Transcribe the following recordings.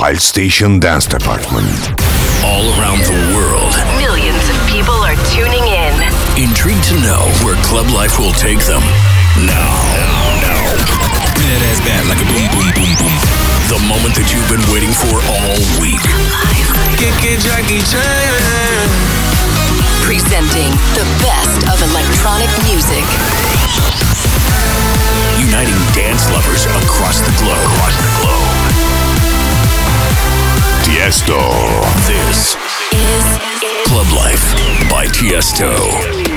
Pal Station Dance Department. All around the world, Millions of people are tuning in. intrigued to know where club life will take them. Now, now, Bring that ass back like a boom, boom, boom, boom. the moment that you've been waiting for all week. Kick Jackie Chan. Presenting the best of electronic music. Uniting dance lovers across the globe. Across the globe. Tiesto. This Is Club Life by Tiesto.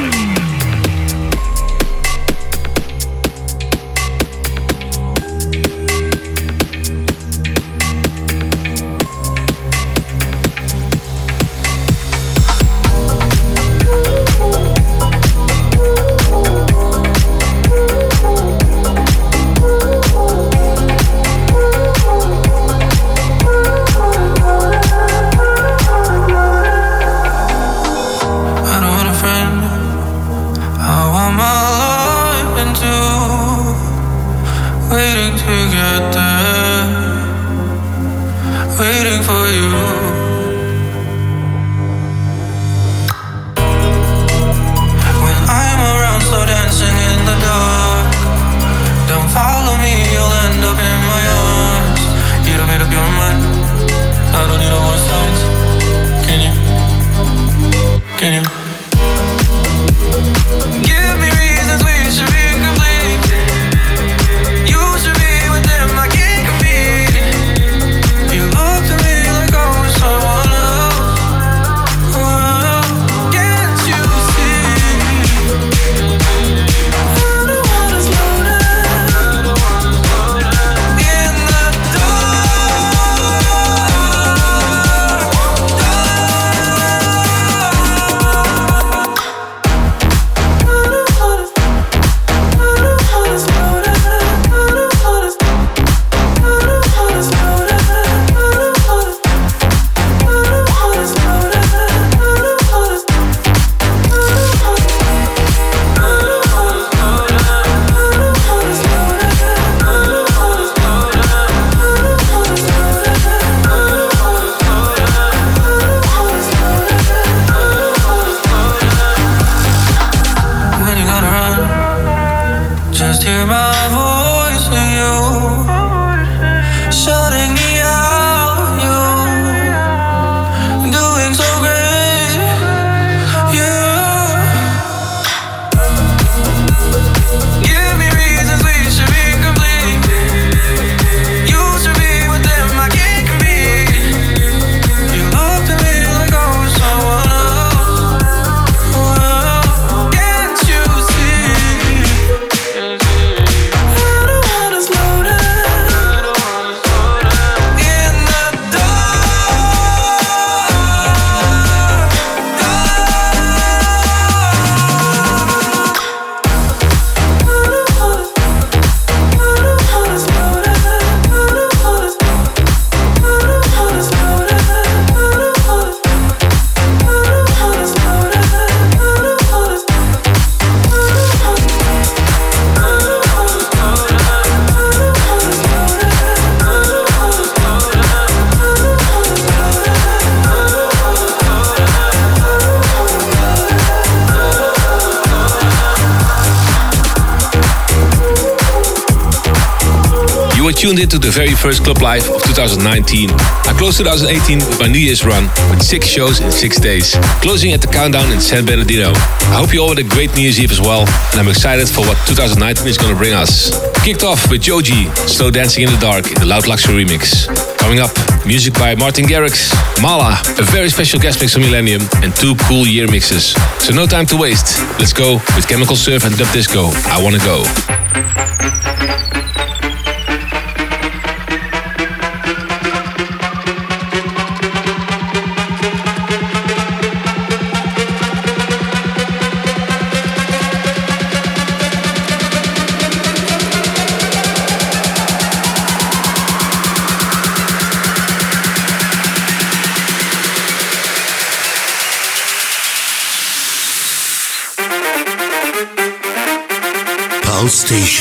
Tuned into the very first Club Life of 2019. I closed 2018 with my New Year's run with six shows in six days, closing at the countdown in San Bernardino. I hope you all had a great New Year's Eve as well, and I'm excited for what 2019 is going to bring us. Kicked off with Joji, Slow Dancing in the Dark in the Loud Luxury remix. Coming up, music by Martin Garrix, Mala, a very special guest mix from Millennium, and two cool year mixes. So no time to waste. Let's go with Chemical Surf and Dub Disco. I wanna go.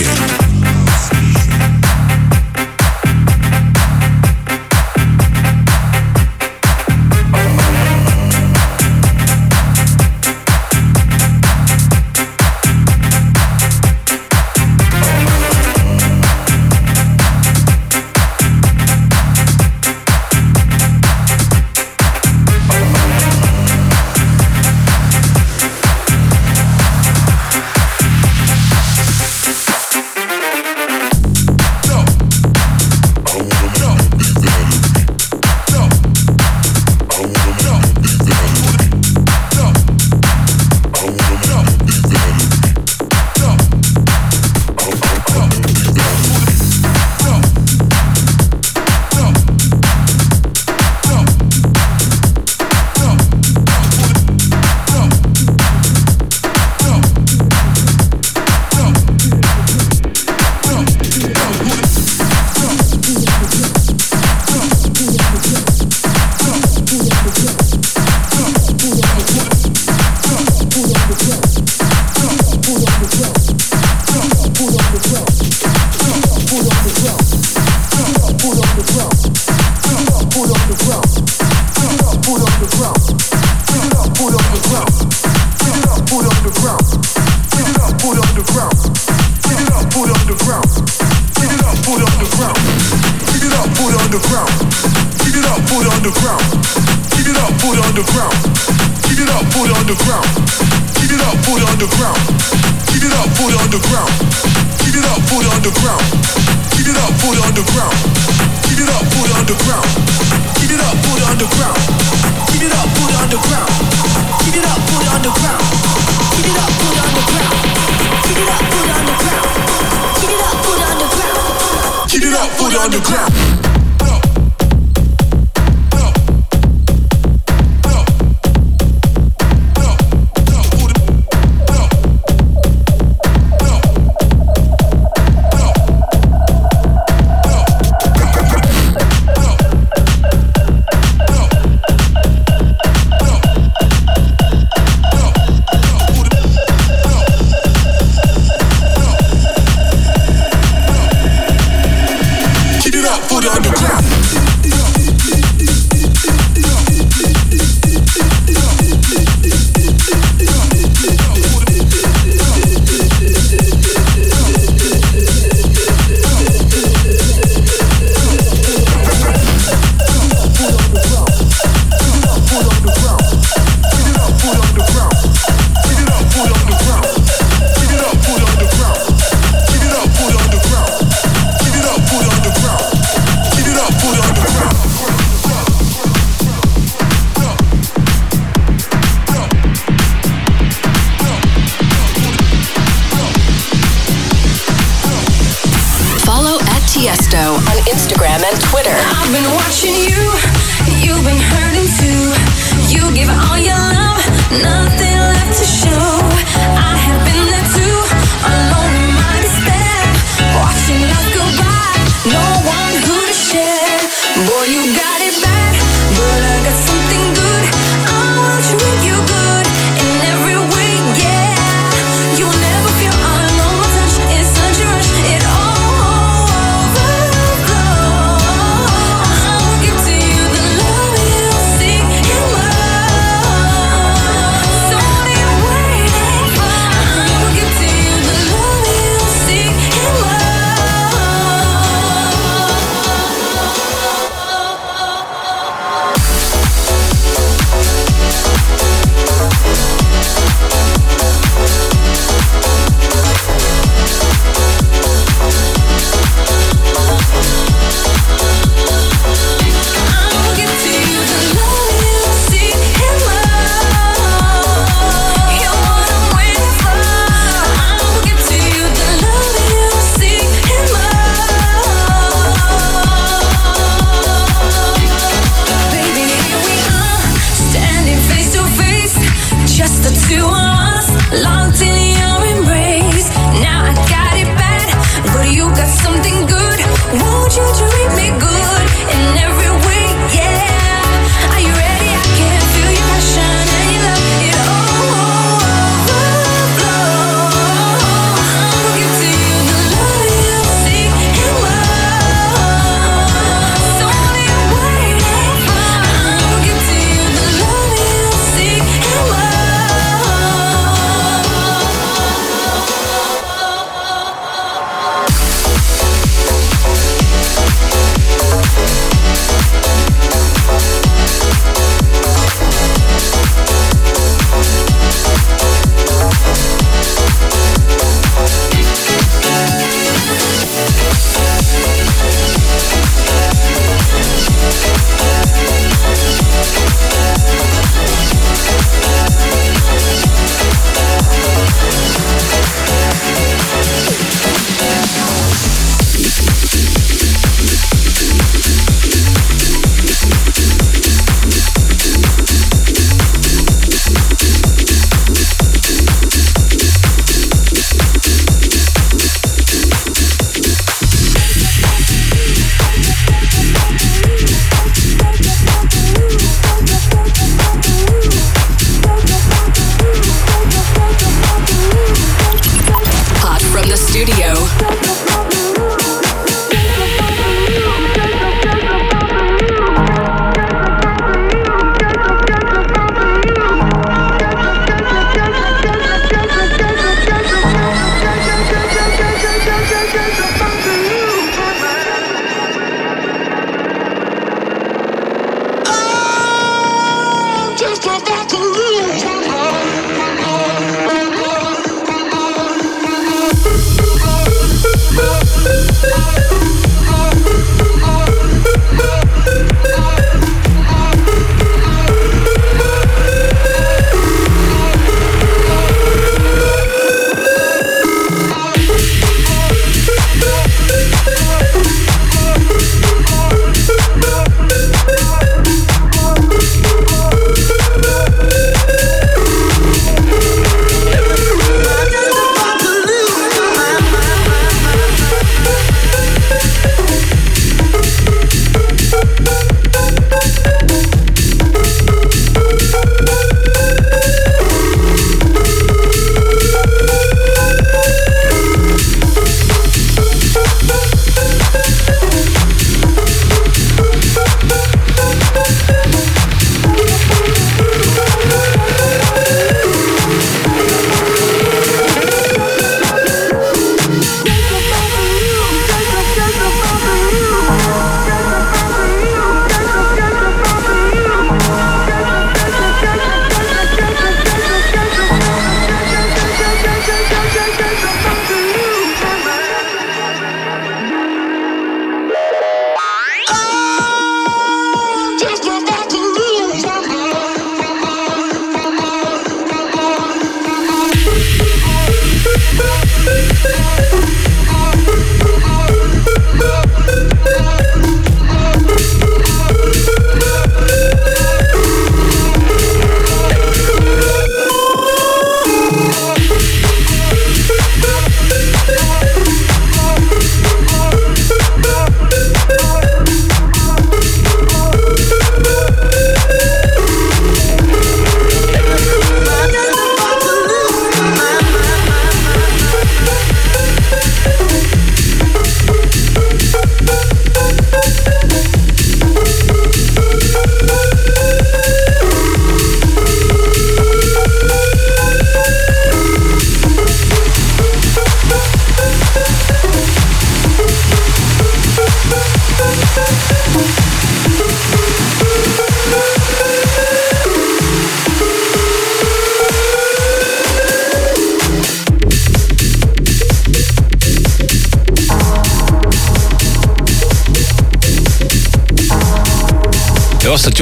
Station.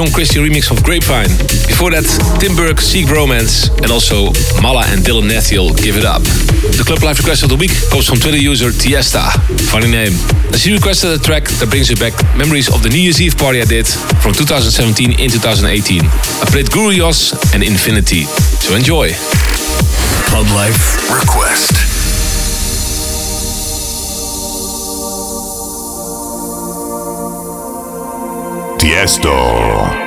John Christian remix of Grapevine. Before that, Tim Burke, Seek Romance, and also Mala and Dylan Nathiel, Give It Up. The Club Life request of the week comes from Twitter user Tiesta. Funny name. As he requested a track that brings you back memories of the New Year's Eve party I did from 2017 in 2018. I played Guru Josh and Infinity. So enjoy. Club Life request. Tiesto.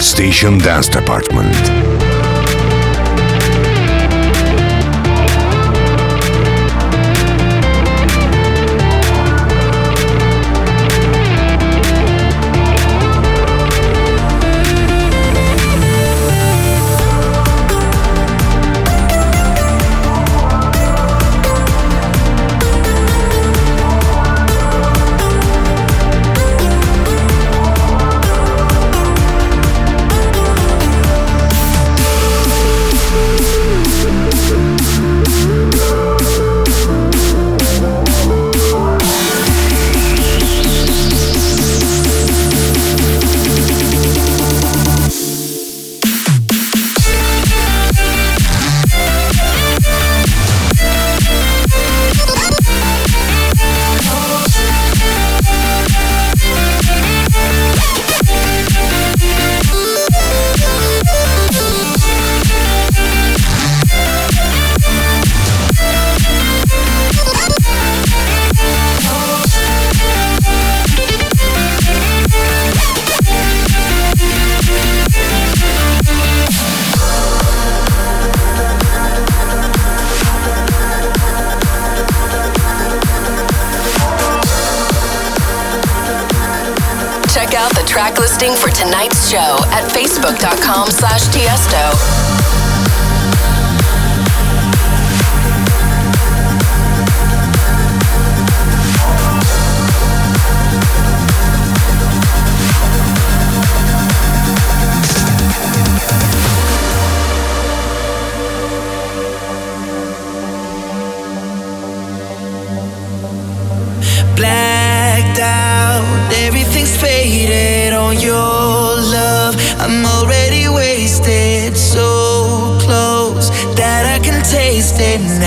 Station Dance Department. Mercedes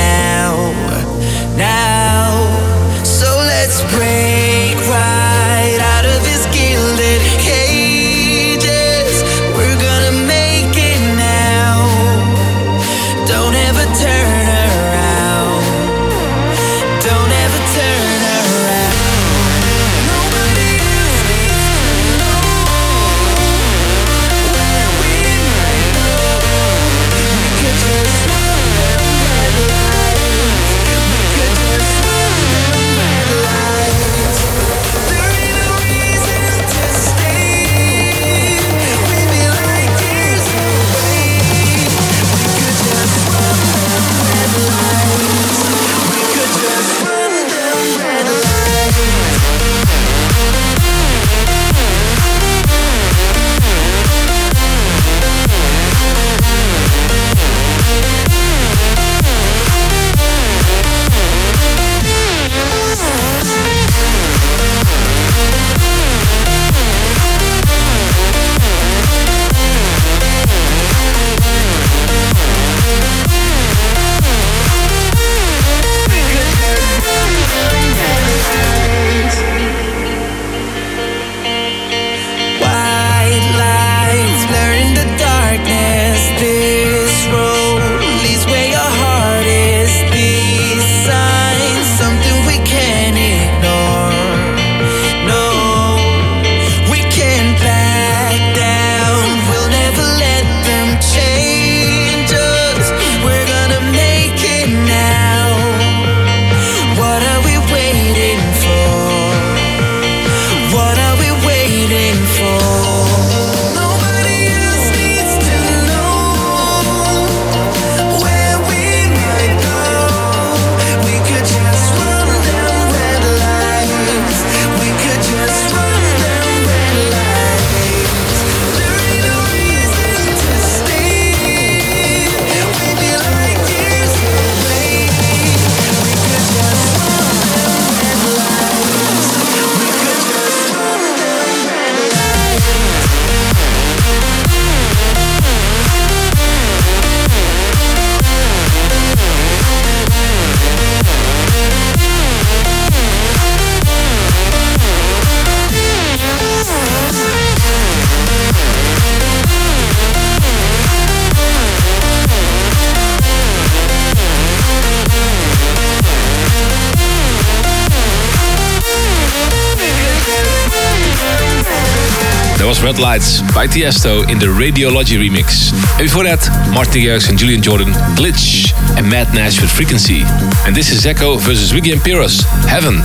Red Lights by Tiesto in the Radiology remix. And before that, Martin Garrix and Julian Jordan, Glitch, and Matt Nash with Frequency. And this is Echo versus Wiggy and Pyros, Heaven.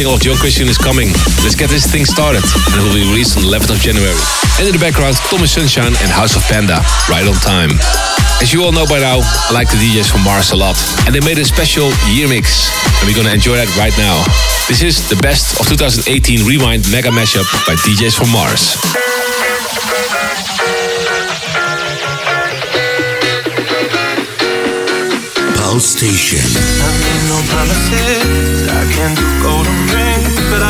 Single of John Christian is coming. Let's get this thing started, and it will be released on the 11th of January. And in the background, Tommie Sunshine and House of Panda, right on time. As you all know by now, I like the DJs from Mars a lot, and they made a special year mix, and we're gonna enjoy that right now. This is the best of 2018 Rewind Mega Mashup by DJs from Mars. Pal Station.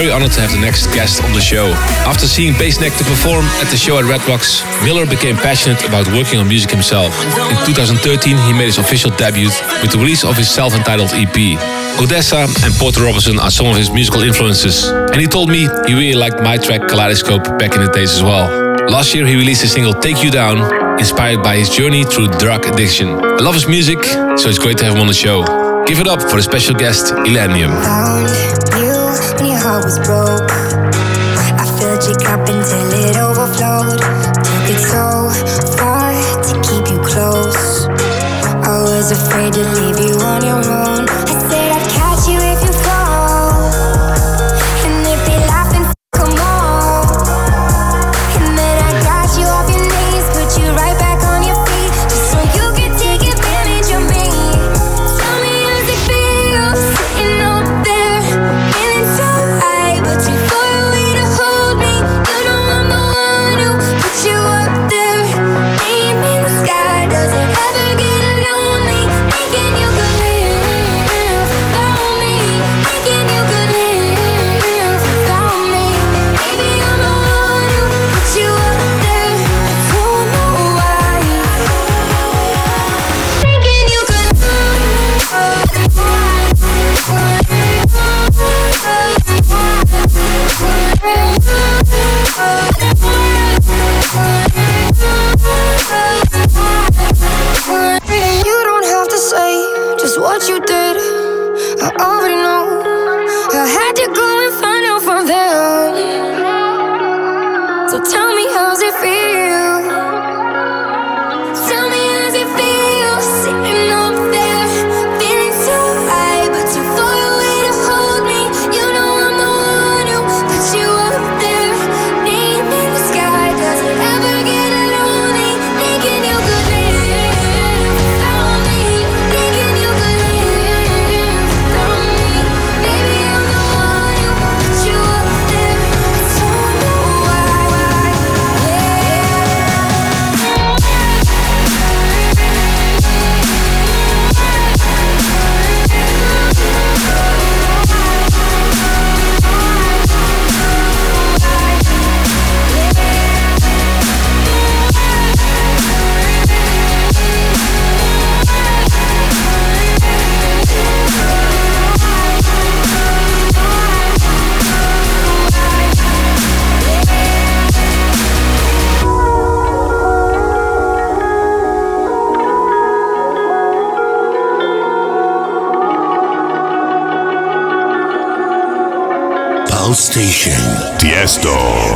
Very honored to have the next guest on the show. After seeing Bassnectar perform at the show at Red Rocks, Miller became passionate about working on music himself. In 2013, he made his official debut with the release of his self-entitled EP. Odesza and Porter Robinson are some of his musical influences, and he told me he really liked my track Kaleidoscope back in the days as well. Last year, he released a single Take You Down, inspired by his journey through drug addiction. I love his music, so it's great to have him on the show. Give it up for the special guest, heart was broke. Station. Tiesto.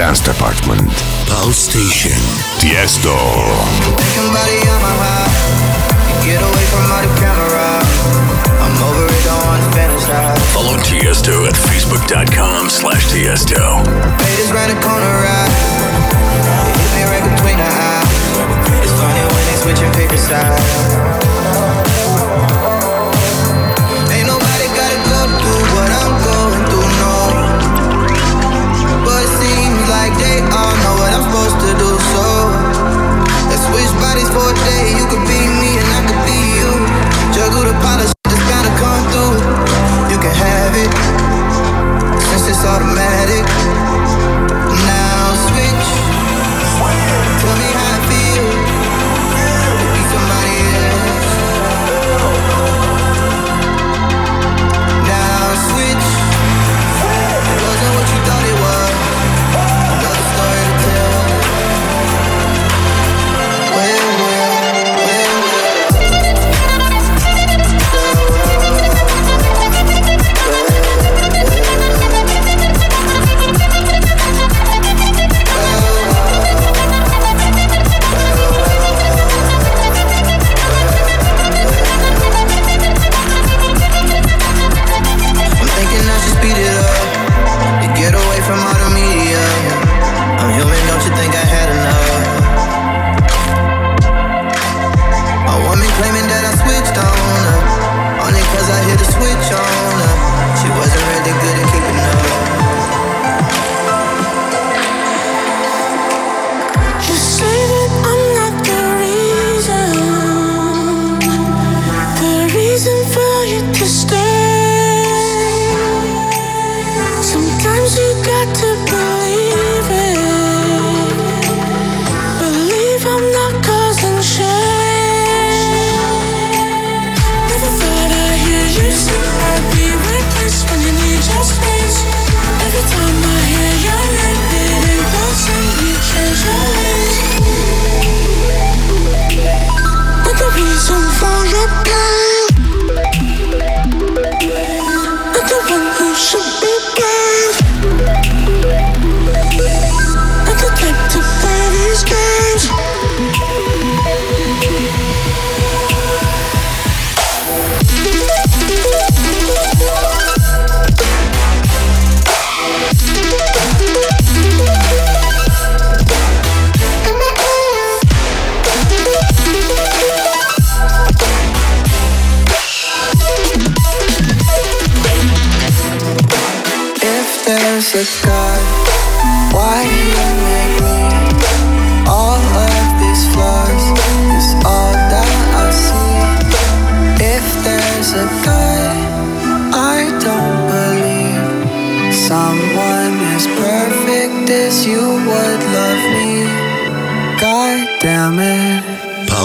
Dance Department. Pal Station. Tiesto. Somebody on my mind. Get away from all the camera. I'm over it, don't want to fantasize. Follow Tiesto at facebook.com slash Tiesto. Haters round the corner, right? They hit me right between the eyes. It's funny when they switching paper sides.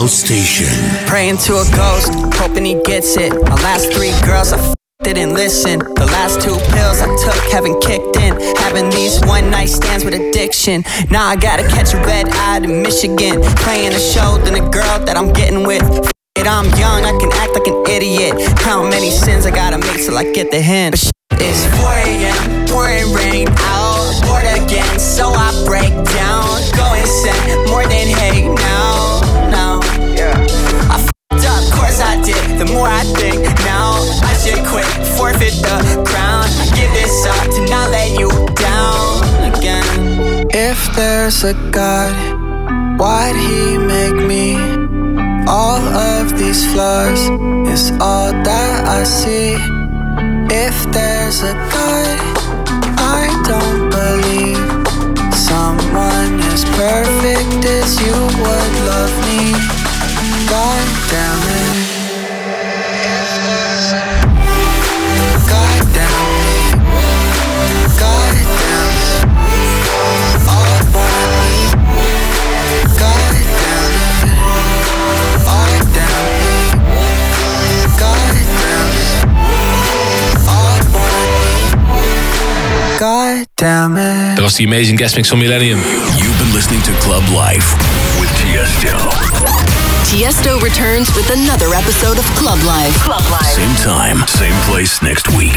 To a ghost, hoping he gets it. My last three girls, I f- didn't listen. The last two pills I took haven't kicked in. Having these one night stands with addiction. Now I gotta catch a red eye to Michigan. Playing a show than the girl that I'm getting with. F- it, I'm young, I can act like an idiot. How many sins I gotta make till I get the hint? But it's 4 a.m., pouring rain out. Bored again, so I break down. Go insane, more than hate. Now, I did. The more I think now, I should quit, forfeit the crown. Give this up to not let you down again. If there's a God, why'd He make me? All of these flaws is all that I see. If there's a God, I don't believe someone as perfect as you would love me. God damn it. That was the Amazing Guest Mix for Illenium. You've been listening to Club Life with Tiesto. Tiesto returns with another episode of Club Life. Club Life. Same time, same place next week.